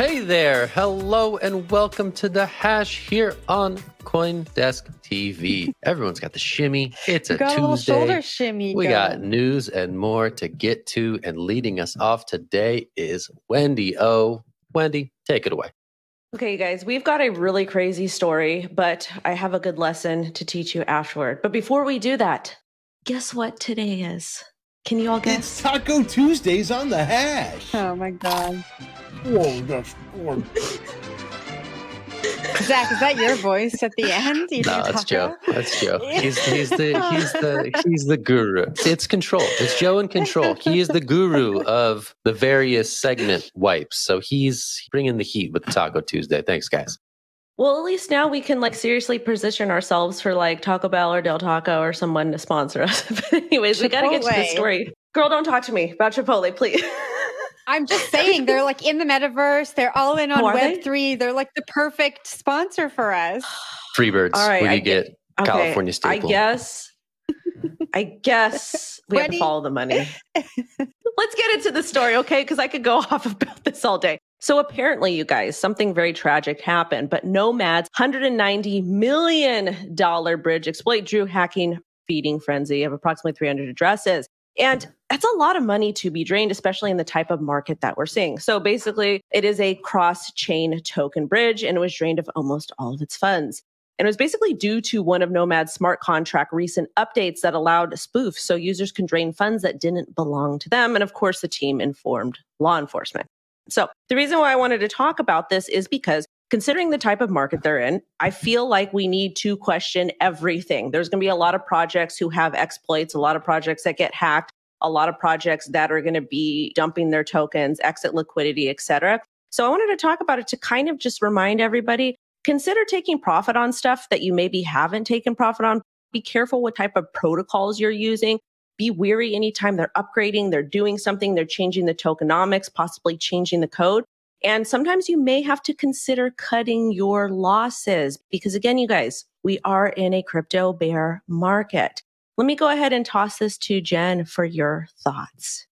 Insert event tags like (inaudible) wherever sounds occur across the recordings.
Hey there. Hello and welcome to the Hash here on Coindesk TV. Everyone's got the shimmy. It's a got Tuesday. A shoulder shimmy. We going. got news and more to get to. And leading us off today is Wendy O. Wendy, take it away. Okay, you guys, we've got a really crazy story, but I have a good lesson to teach you afterward. But before we do that, guess what today is? Can you all guess? It's Taco Tuesdays on the hash. Oh my god. Whoa, that's horrible. Zach, is that your voice at the end? You No, that's? Joe. That's Joe. He's, he's the (laughs) he's the he's the guru. It's control. It's Joe in control. He is the guru of the various segment wipes. So he's bringing the heat with Taco Tuesday. Thanks, guys. Well, at least now we can like seriously position ourselves for like Taco Bell or Del Taco or someone to sponsor (laughs) us. but anyways, we got to get to the story. Girl, don't talk to me about Chipotle, please. I'm just (laughs) saying, they're like in the metaverse. They're all in on Oh, are they? Web3. They're like the perfect sponsor for us. (sighs) Freebirds. All right, What do I you get? Okay, California staple. I guess. I guess we have to follow the money. (laughs) Let's get into the story, okay? Because I could go off about this all day. So apparently, you guys, something very tragic happened, but Nomad's $190 million bridge exploit drew hacking feeding frenzy of approximately 300 addresses. And that's a lot of money to be drained, especially in the type of market that we're seeing. So basically, it is a cross chain token bridge and it was drained of almost all of its funds. And it was basically due to one of Nomad's smart contract recent updates that allowed spoofs so users can drain funds that didn't belong to them. And of course, the team informed law enforcement. So the reason why I wanted to talk about this is because considering the type of market they're in, I feel like we need to question everything. There's going to be a lot of projects who have exploits, a lot of projects that get hacked, a lot of projects that are going to be dumping their tokens, exit liquidity, etc. So I wanted to talk about it to kind of just remind everybody consider taking profit on stuff that you maybe haven't taken profit on. Be careful what type of protocols you're using. Be weary anytime they're upgrading, they're doing something, they're changing the tokenomics, possibly changing the code. And sometimes you may have to consider cutting your losses because again, you guys, we are in a crypto bear market. Let me go ahead and toss this to Jen for your thoughts.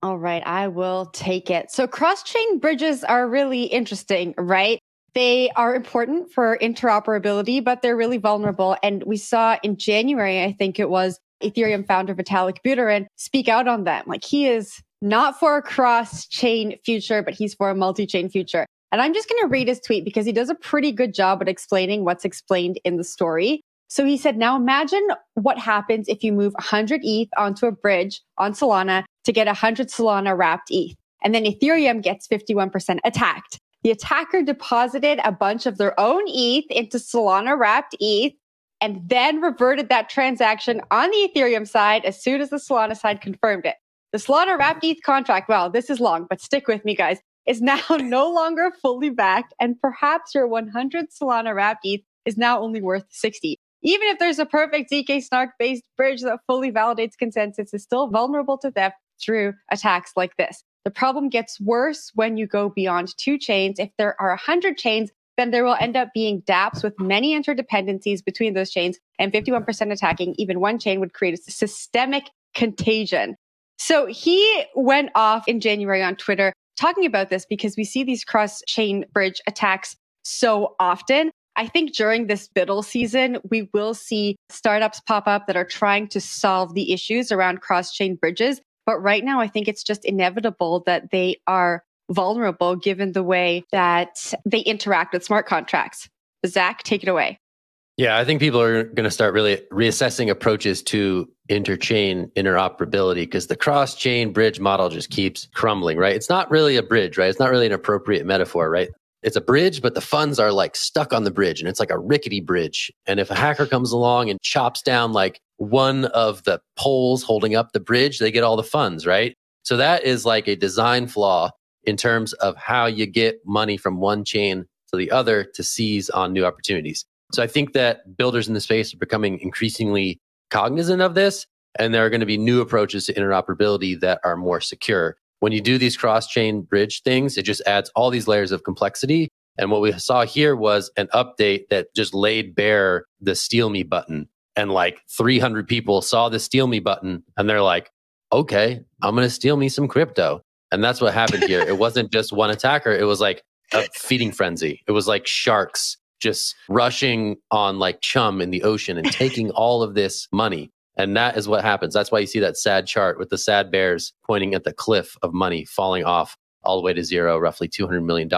All right, I will take it. So cross chain bridges are really interesting, right? They are important for interoperability, but they're really vulnerable. And we saw in January, I think it was Ethereum founder Vitalik Buterin speak out on them. Like he is not for a cross chain future, but he's for a multi chain future. And I'm just going to read his tweet because he does a pretty good job at explaining what's explained in the story. So he said, now imagine what happens if you move 100 ETH onto a bridge on Solana to get 100 Solana wrapped ETH. And then Ethereum gets 51% attacked. The attacker deposited a bunch of their own ETH into Solana wrapped ETH and then reverted that transaction on the Ethereum side as soon as the Solana side confirmed it. The Solana wrapped ETH contract, well, this is long, but stick with me, guys, is now (laughs) no longer fully backed. And perhaps your 100 Solana wrapped ETH is now only worth 60. Even if there's a perfect ZK Snark based bridge that fully validates consensus, is still vulnerable to theft through attacks like this. The problem gets worse when you go beyond two chains. If there are 100 chains, then there will end up being dApps with many interdependencies between those chains, and 51% attacking even one chain would create a systemic contagion. So he went off in January on Twitter talking about this because we see these cross chain bridge attacks so often. I think during this BUIDL season, we will see startups pop up that are trying to solve the issues around cross chain bridges. But right now, I think it's just inevitable that they are vulnerable given the way that they interact with smart contracts. Zach, take it away. Yeah, I think people are going to start really reassessing approaches to interchain interoperability because the cross chain bridge model just keeps crumbling, right? It's not really a bridge, right? It's not really an appropriate metaphor, right? It's a bridge, but the funds are like stuck on the bridge and it's like a rickety bridge. And if a hacker comes along and chops down like one of the poles holding up the bridge, they get all the funds, right? So that is like a design flaw in terms of how you get money from one chain to the other to seize on new opportunities. So I think that builders in the space are becoming increasingly cognizant of this. And there are going to be new approaches to interoperability that are more secure. When you do these cross chain bridge things, it just adds all these layers of complexity. And what we saw here was an update that just laid bare the steal me button. And like 300 people saw the steal me button and they're like, okay, I'm going to steal me some crypto. And that's what happened here. it wasn't just one attacker. It was like a feeding frenzy. It was like sharks just rushing on like chum in the ocean and taking (laughs) all of this money. And that is what happens. That's why you see that sad chart with the sad bears pointing at the cliff of money falling off all the way to zero, roughly $200 million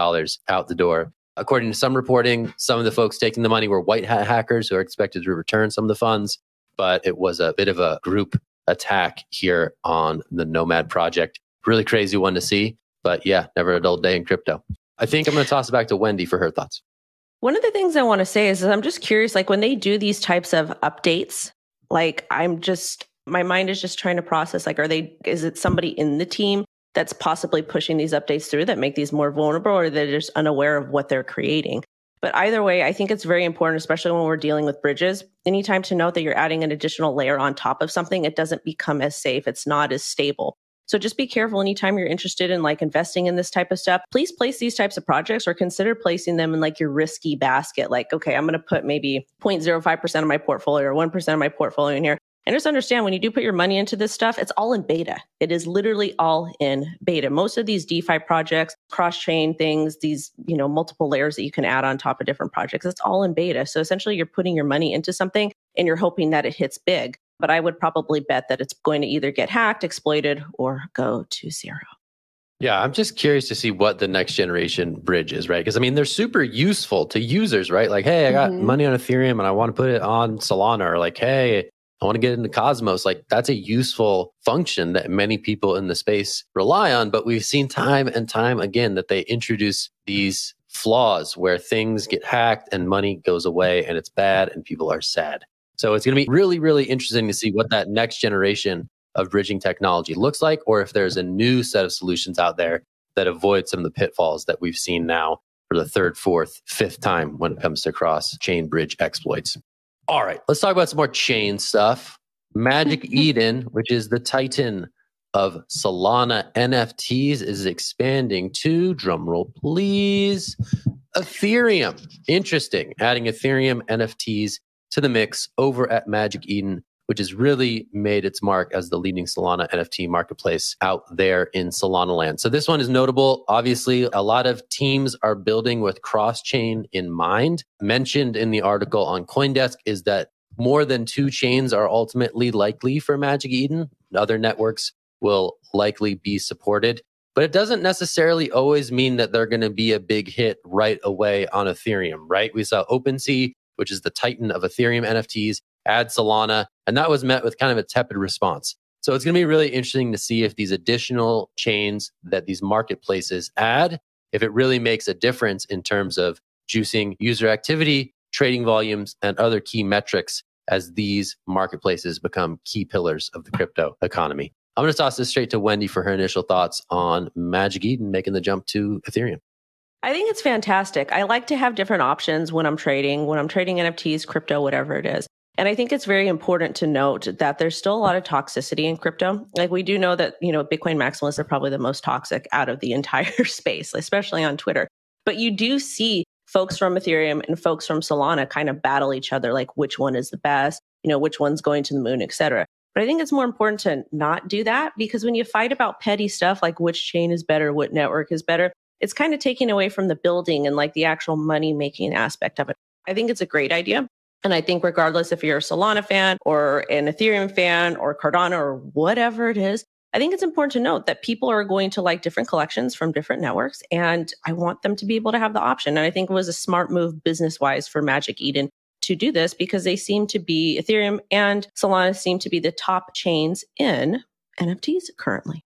out the door. According to some reporting, some of the folks taking the money were white hat hackers who are expected to return some of the funds, but it was a bit of a group attack here on the Nomad project. Really crazy one to see, but yeah, never a dull day in crypto. I think I'm going to toss it back to Wendy for her thoughts. One of the things I want to say is, is I'm just curious, like when they do these types of updates, like I'm just, my mind is just trying to process, like, are they, is it somebody in the team that's possibly pushing these updates through that make these more vulnerable or they're just unaware of what they're creating? But either way, I think it's very important, especially when we're dealing with bridges. Anytime to note that you're adding an additional layer on top of something, it doesn't become as safe. It's not as stable. So just be careful anytime you're interested in like investing in this type of stuff. Please place these types of projects or consider placing them in like your risky basket. Like, okay, I'm going to put maybe 0.05% of my portfolio or 1% of my portfolio in here. And just understand when you do put your money into this stuff, it's all in beta. It is literally all in beta. Most of these DeFi projects, cross chain things, these, you know, multiple layers that you can add on top of different projects, it's all in beta. So essentially you're putting your money into something and you're hoping that it hits big but I would probably bet that it's going to either get hacked, exploited, or go to zero. Yeah, I'm just curious to see what the next generation bridge is, right? Because I mean, they're super useful to users, right? Like, hey, I got mm-hmm. money on Ethereum and I want to put it on Solana, or like, hey, I want to get into Cosmos. Like, that's a useful function that many people in the space rely on. But we've seen time and time again that they introduce these flaws where things get hacked and money goes away and it's bad and people are sad. So it's going to be really, really interesting to see what that next generation of bridging technology looks like, or if there's a new set of solutions out there that avoid some of the pitfalls that we've seen now for the third, fourth, fifth time when it comes to cross chain bridge exploits. All right, let's talk about some more chain stuff. Magic (laughs) Eden, which is the titan of Solana NFTs, is expanding to drumroll, please. Ethereum. Interesting. Adding Ethereum NFTs to the mix over at Magic Eden, which has really made its mark as the leading Solana NFT marketplace out there in Solana land. So this one is notable. Obviously, a lot of teams are building with cross chain in mind. Mentioned in the article on Coindesk is that more than two chains are ultimately likely for Magic Eden. Other networks will likely be supported. But it doesn't necessarily always mean that they're going to be a big hit right away on Ethereum, right? We saw OpenSea which is the titan of Ethereum NFTs, add Solana, and that was met with kind of a tepid response. So it's going to be really interesting to see if these additional chains that these marketplaces add, if it really makes a difference in terms of juicing user activity, trading volumes, and other key metrics as these marketplaces become key pillars of the crypto economy. I'm going to toss this straight to Wendy for her initial thoughts on Magic Eden making the jump to Ethereum. I think it's fantastic. I like to have different options when I'm trading, when I'm trading NFTs, crypto, whatever it is. And I think it's very important to note that there's still a lot of toxicity in crypto. Like we do know that, you know, Bitcoin maximalists are probably the most toxic out of the (laughs) entire space, especially on Twitter. But you do see folks from Ethereum and folks from Solana kind of battle each other, like which one is the best, you know, which one's going to the moon, et cetera. But I think it's more important to not do that because when you fight about petty stuff like which chain is better, what network is better, it's kind of taking away from the building and like the actual money making aspect of it. I think it's a great idea. And I think regardless if you're a Solana fan or an Ethereum fan or Cardano or whatever it is, I think it's important to note that people are going to like different collections from different networks. And I want them to be able to have the option. And I think it was a smart move business wise for Magic Eden to do this because they seem to be Ethereum and Solana seem to be the top chains in NFTs currently.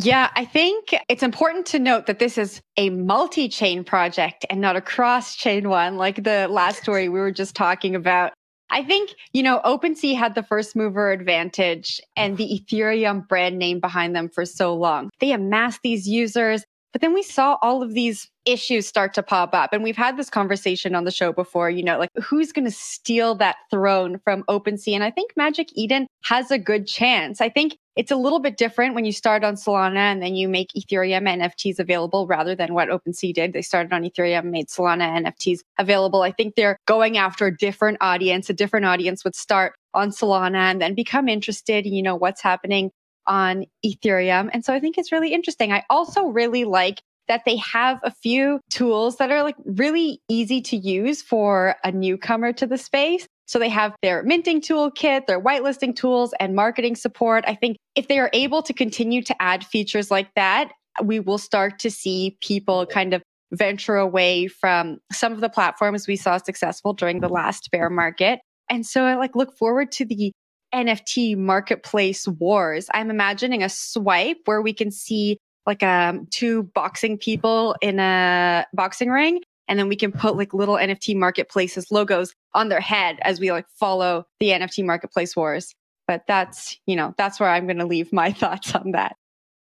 Yeah, I think it's important to note that this is a multi chain project and not a cross chain one, like the last story we were just talking about. I think, you know, OpenSea had the first mover advantage and the Ethereum brand name behind them for so long. They amassed these users, but then we saw all of these issues start to pop up. And we've had this conversation on the show before, you know, like who's going to steal that throne from OpenSea? And I think Magic Eden has a good chance. I think it's a little bit different when you start on Solana and then you make Ethereum NFTs available rather than what OpenSea did. They started on Ethereum, made Solana NFTs available. I think they're going after a different audience. A different audience would start on Solana and then become interested in, you know, what's happening on Ethereum. And so I think it's really interesting. I also really like that they have a few tools that are like really easy to use for a newcomer to the space. So they have their minting toolkit, their whitelisting tools and marketing support. I think if they are able to continue to add features like that, we will start to see people kind of venture away from some of the platforms we saw successful during the last bear market. And so I like look forward to the NFT marketplace wars. I'm imagining a swipe where we can see like um, two boxing people in a boxing ring and then we can put like little NFT marketplaces logos on their head as we like follow the NFT marketplace wars. But that's, you know, that's where I'm going to leave my (laughs) thoughts on that.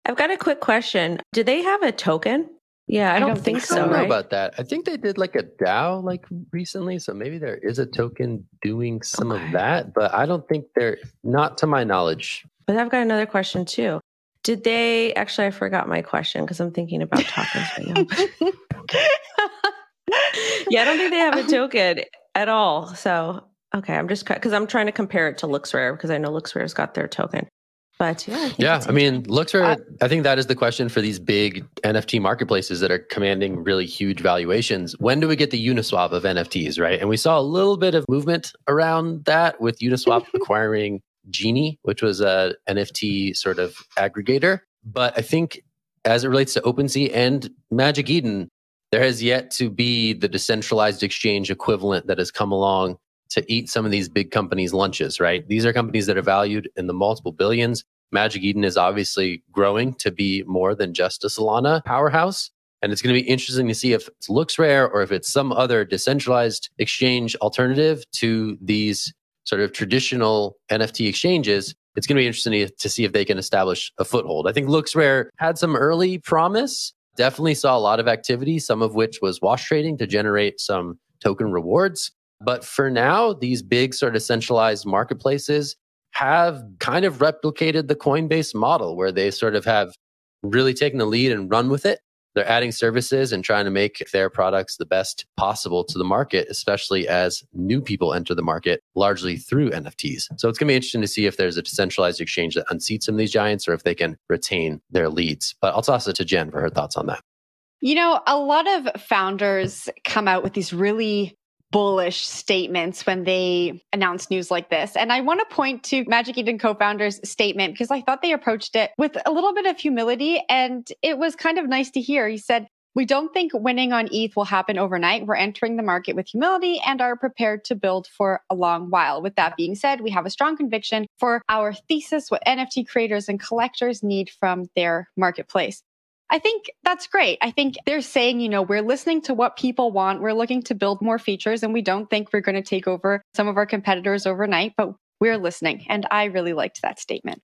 I've got a quick question. Do they have a token? Yeah, I, I don't, don't think, think so. so. I don't know right? about that. I think they did like a DAO like recently, so maybe there is a token doing some Okay. of that, but I don't think they're not to my knowledge. But I've got another question too. Did they actually? I forgot my question because I'm thinking about tacos right now. (laughs) yeah, I don't think they have a token at all. So okay, I'm just because I'm trying to compare it to LooksRare because I know LooksRare's got their token. But yeah, I Yeah, I mean, interesting. looks are. I think that is the question for these big NFT marketplaces that are commanding really huge valuations. When do we get the Uniswap of NFTs, right? And we saw a little bit of movement around that with Uniswap (laughs) acquiring Genie, which was a NFT sort of aggregator. But I think as it relates to OpenSea and Magic Eden, there has yet to be the decentralized exchange equivalent that has come along to eat some of these big companies' lunches, right? These are companies that are valued in the multiple billions. Magic Eden is obviously growing to be more than just a Solana powerhouse. And it's going to be interesting to see if it LooksRare or if it's some other decentralized exchange alternative to these sort of traditional NFT exchanges. It's going to be interesting to- see if they can establish a foothold. I think LooksRare had some early promise, definitely saw a lot of activity, some of which was wash trading to generate some token rewards. But for now, these big sort of centralized marketplaces have kind of replicated the Coinbase model where they sort of have really taken the lead and run with it. They're adding services and trying to make their products the best possible to the market, especially as new people enter the market largely through NFTs. So it's going to be interesting to see if there's a decentralized exchange that unseats some of these giants or if they can retain their leads. But I'll toss it to Jen for her thoughts on that. You know, a lot of founders come out with these really bullish statements when they announce news like this. And I want to point to Magic Eden co-founder's statement because I thought they approached it with a little bit of humility and it was kind of nice to hear. He said, we don't think winning on ETH will happen overnight. We're entering the market with humility and are prepared to build for a long while. With that being said, we have a strong conviction for our thesis, what NFT creators and collectors need from their marketplace. I think that's great. I think they're saying, you know, we're listening to what people want. We're looking to build more features and we don't think we're going to take over some of our competitors overnight, but we're listening. And I really liked that statement.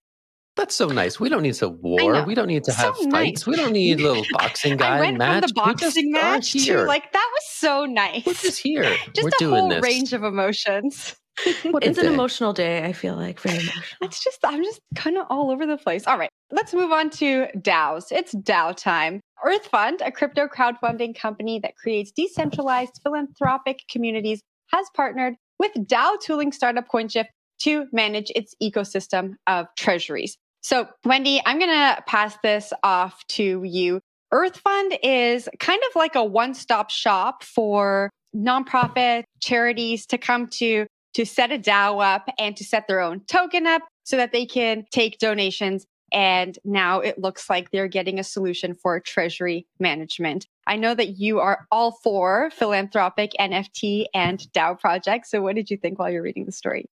That's so nice. We don't need to war. We don't need to So have fights. nice. We don't need little boxing (laughs) guy I went match. from the boxing match to here. like, that was so nice. We're just here. (laughs) Just We're a doing whole this. range of emotions. (laughs) It's an emotional day, I feel like. Very emotional. It's just, I'm just kind of all over the place. All right, let's move on to DAOs. It's DAO time. Earth Fund, a crypto crowdfunding company that creates decentralized philanthropic communities, has partnered with DAO tooling startup CoinShift to manage its ecosystem of treasuries. So, Wendy, I'm going to pass this off to you. Earth Fund is kind of like a one stop shop for nonprofit charities to come to to set a DAO up and to set their own token up so that they can take donations. And now it looks like they're getting a solution for treasury management. I know that you are all for philanthropic NFT and DAO projects. So, what did you think while you're reading the story?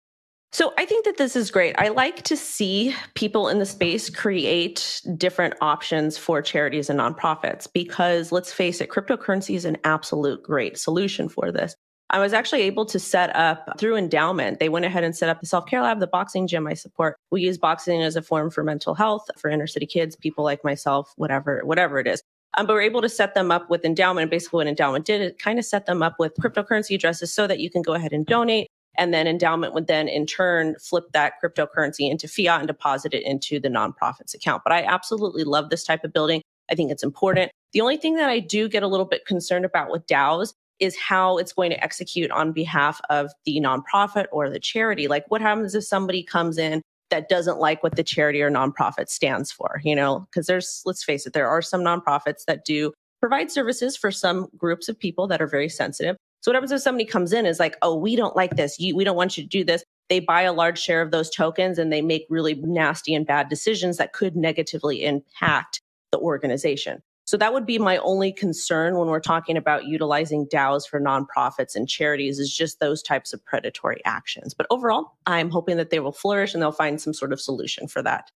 So I think that this is great. I like to see people in the space create different options for charities and nonprofits because let's face it, cryptocurrency is an absolute great solution for this. I was actually able to set up through Endaoment. They went ahead and set up the self care lab, the boxing gym I support. We use boxing as a form for mental health for inner city kids, people like myself, whatever, whatever it is. Um, but we're able to set them up with Endaoment. And basically, what Endaoment did, it kind of set them up with cryptocurrency addresses so that you can go ahead and donate. And then Endaoment would then in turn flip that cryptocurrency into fiat and deposit it into the nonprofit's account. But I absolutely love this type of building. I think it's important. The only thing that I do get a little bit concerned about with DAOs is how it's going to execute on behalf of the nonprofit or the charity. Like, what happens if somebody comes in that doesn't like what the charity or nonprofit stands for? You know, because there's, let's face it, there are some nonprofits that do provide services for some groups of people that are very sensitive. So, what happens if somebody comes in is like, oh, we don't like this. You, we don't want you to do this. They buy a large share of those tokens and they make really nasty and bad decisions that could negatively impact the organization. So that would be my only concern when we're talking about utilizing DAOs for nonprofits and charities is just those types of predatory actions. But overall, I'm hoping that they will flourish and they'll find some sort of solution for that.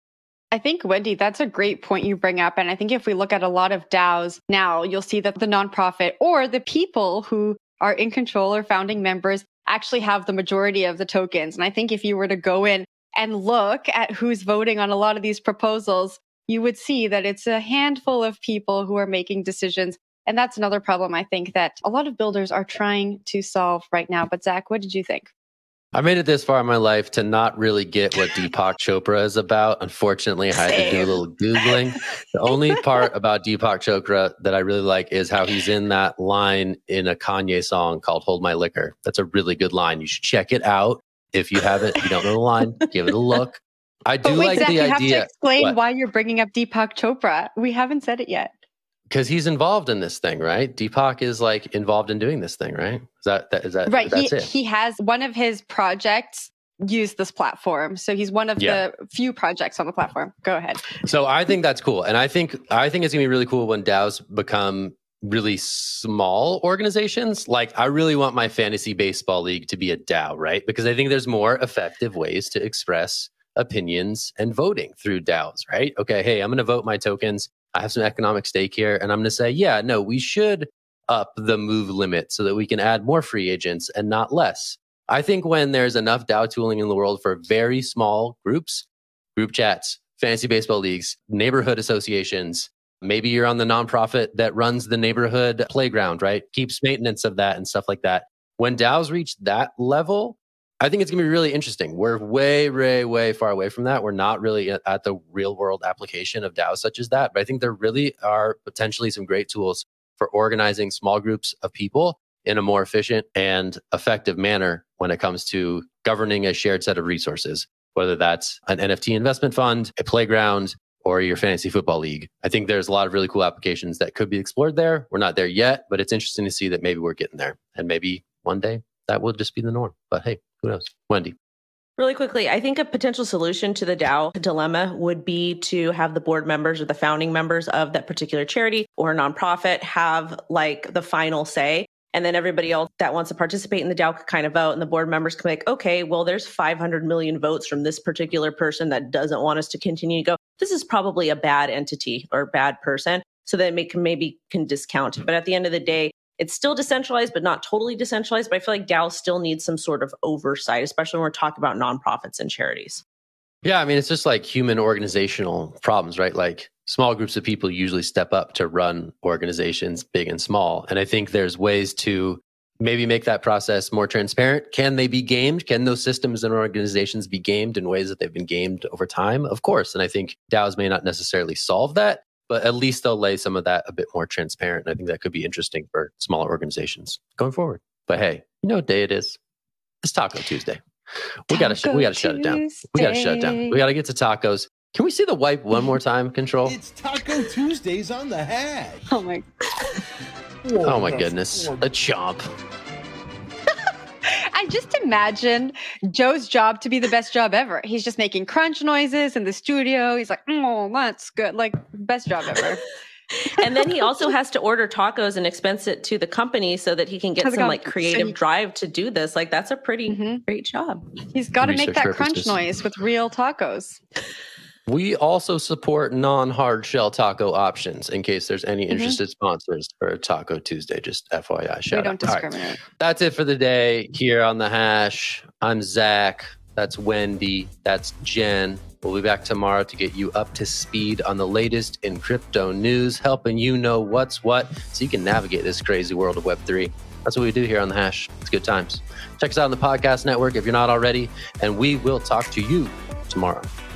I think, Wendy, that's a great point you bring up. And I think if we look at a lot of DAOs now, you'll see that the nonprofit or the people who are in control or founding members actually have the majority of the tokens. And I think if you were to go in and look at who's voting on a lot of these proposals, you would see that it's a handful of people who are making decisions. And that's another problem I think that a lot of builders are trying to solve right now. But Zach, what did you think? I made it this far in my life to not really get what Deepak (laughs) Chopra is about. Unfortunately, I had to do a little Googling. The only part about Deepak Chopra that I really like is how he's in that line in a Kanye song called Hold My Liquor. That's a really good line. You should check it out. If you haven't, you don't know the line, give it a look. I do But wait, like Zach, the you have to idea explain What? why you're bringing up Deepak Chopra. We haven't said it yet. because he's involved in this thing, right? Deepak is like involved in doing this thing, right? Is that, that is that right. He, it. he has one of his projects use this platform. So he's one of Yeah. the few projects on the platform. Go ahead. So I think that's cool, and I think I think it's gonna be really cool when DAOs become really small organizations. Like I really want my fantasy baseball league to be a DAO, right? Because I think there's more effective ways to express opinions and voting through DAOs, right? Okay, hey, I'm gonna vote my tokens. I have some economic stake here, and I'm gonna say, yeah, no, we should up the move limit so that we can add more free agents and not less. I think when there's enough DAO tooling in the world for very small groups, group chats, fantasy baseball leagues, neighborhood associations, maybe you're on the nonprofit that runs the neighborhood playground, right? Keeps maintenance of that and stuff like that. When DAOs reach that level, I think it's going to be really interesting. We're way, way, way far away from that. We're not really at the real world application of DAOs such as that. But I think there really are potentially some great tools for organizing small groups of people in a more efficient and effective manner when it comes to governing a shared set of resources, whether that's an NFT investment fund, a playground, or your fantasy football league. I think there's a lot of really cool applications that could be explored there. We're not there yet, but it's interesting to see that maybe we're getting there. And maybe one day that will just be the norm. But hey, who knows? Wendy. Really quickly, I think a potential solution to the DAO dilemma would be to have the board members or the founding members of that particular charity or nonprofit have like the final say. And then everybody else that wants to participate in the DAO could kind of vote, and the board members can be like, okay, well, there's 500 million votes from this particular person that doesn't want us to continue to go. This is probably a bad entity or bad person. So then make, maybe can discount it. But at the end of the day, it's still decentralized, but not totally decentralized. But I feel like DAO still needs some sort of oversight, especially when we're talking about nonprofits and charities. Yeah, I mean, it's just like human organizational problems, right? Like small groups of people usually step up to run organizations, big and small. And I think there's ways to maybe make that process more transparent. Can they be gamed? Can those systems and organizations be gamed in ways that they've been gamed over time? Of course. And I think DAOs may not necessarily solve that, but at least they'll lay some of that a bit more transparent. And I think that could be interesting for smaller organizations going forward. But hey, you know what day it is? It's Taco Tuesday. We gotta sh- we gotta shut it down. We gotta shut it down. We gotta get to tacos. Can we see the wipe one more time? Control. It's Taco Tuesdays on the hash. Oh my! Oh my goodness, a chomp. I just imagine Joe's job to be the best job ever. He's just making crunch noises in the studio. He's like, "Oh, that's good! Like best job ever." (laughs) and then he also has to order tacos and expense it to the company so that he can get How's some going? like So creative he- drive to do this. Like that's a pretty Mhm. great job. He's got to make Research that crunch noise with real tacos. We also support non-hard shell taco options in case there's any Mhm. interested sponsors for Taco Tuesday. Just FYI, Shout we don't out. All right. discriminate. That's it for the day here on the hash. I'm Zach. That's Wendy. That's Jen. We'll be back tomorrow to get you up to speed on the latest in crypto news, helping you know what's what so you can navigate this crazy world of Web3. That's what we do here on the hash. It's good times. Check us out on the podcast network if you're not already, and we will talk to you tomorrow.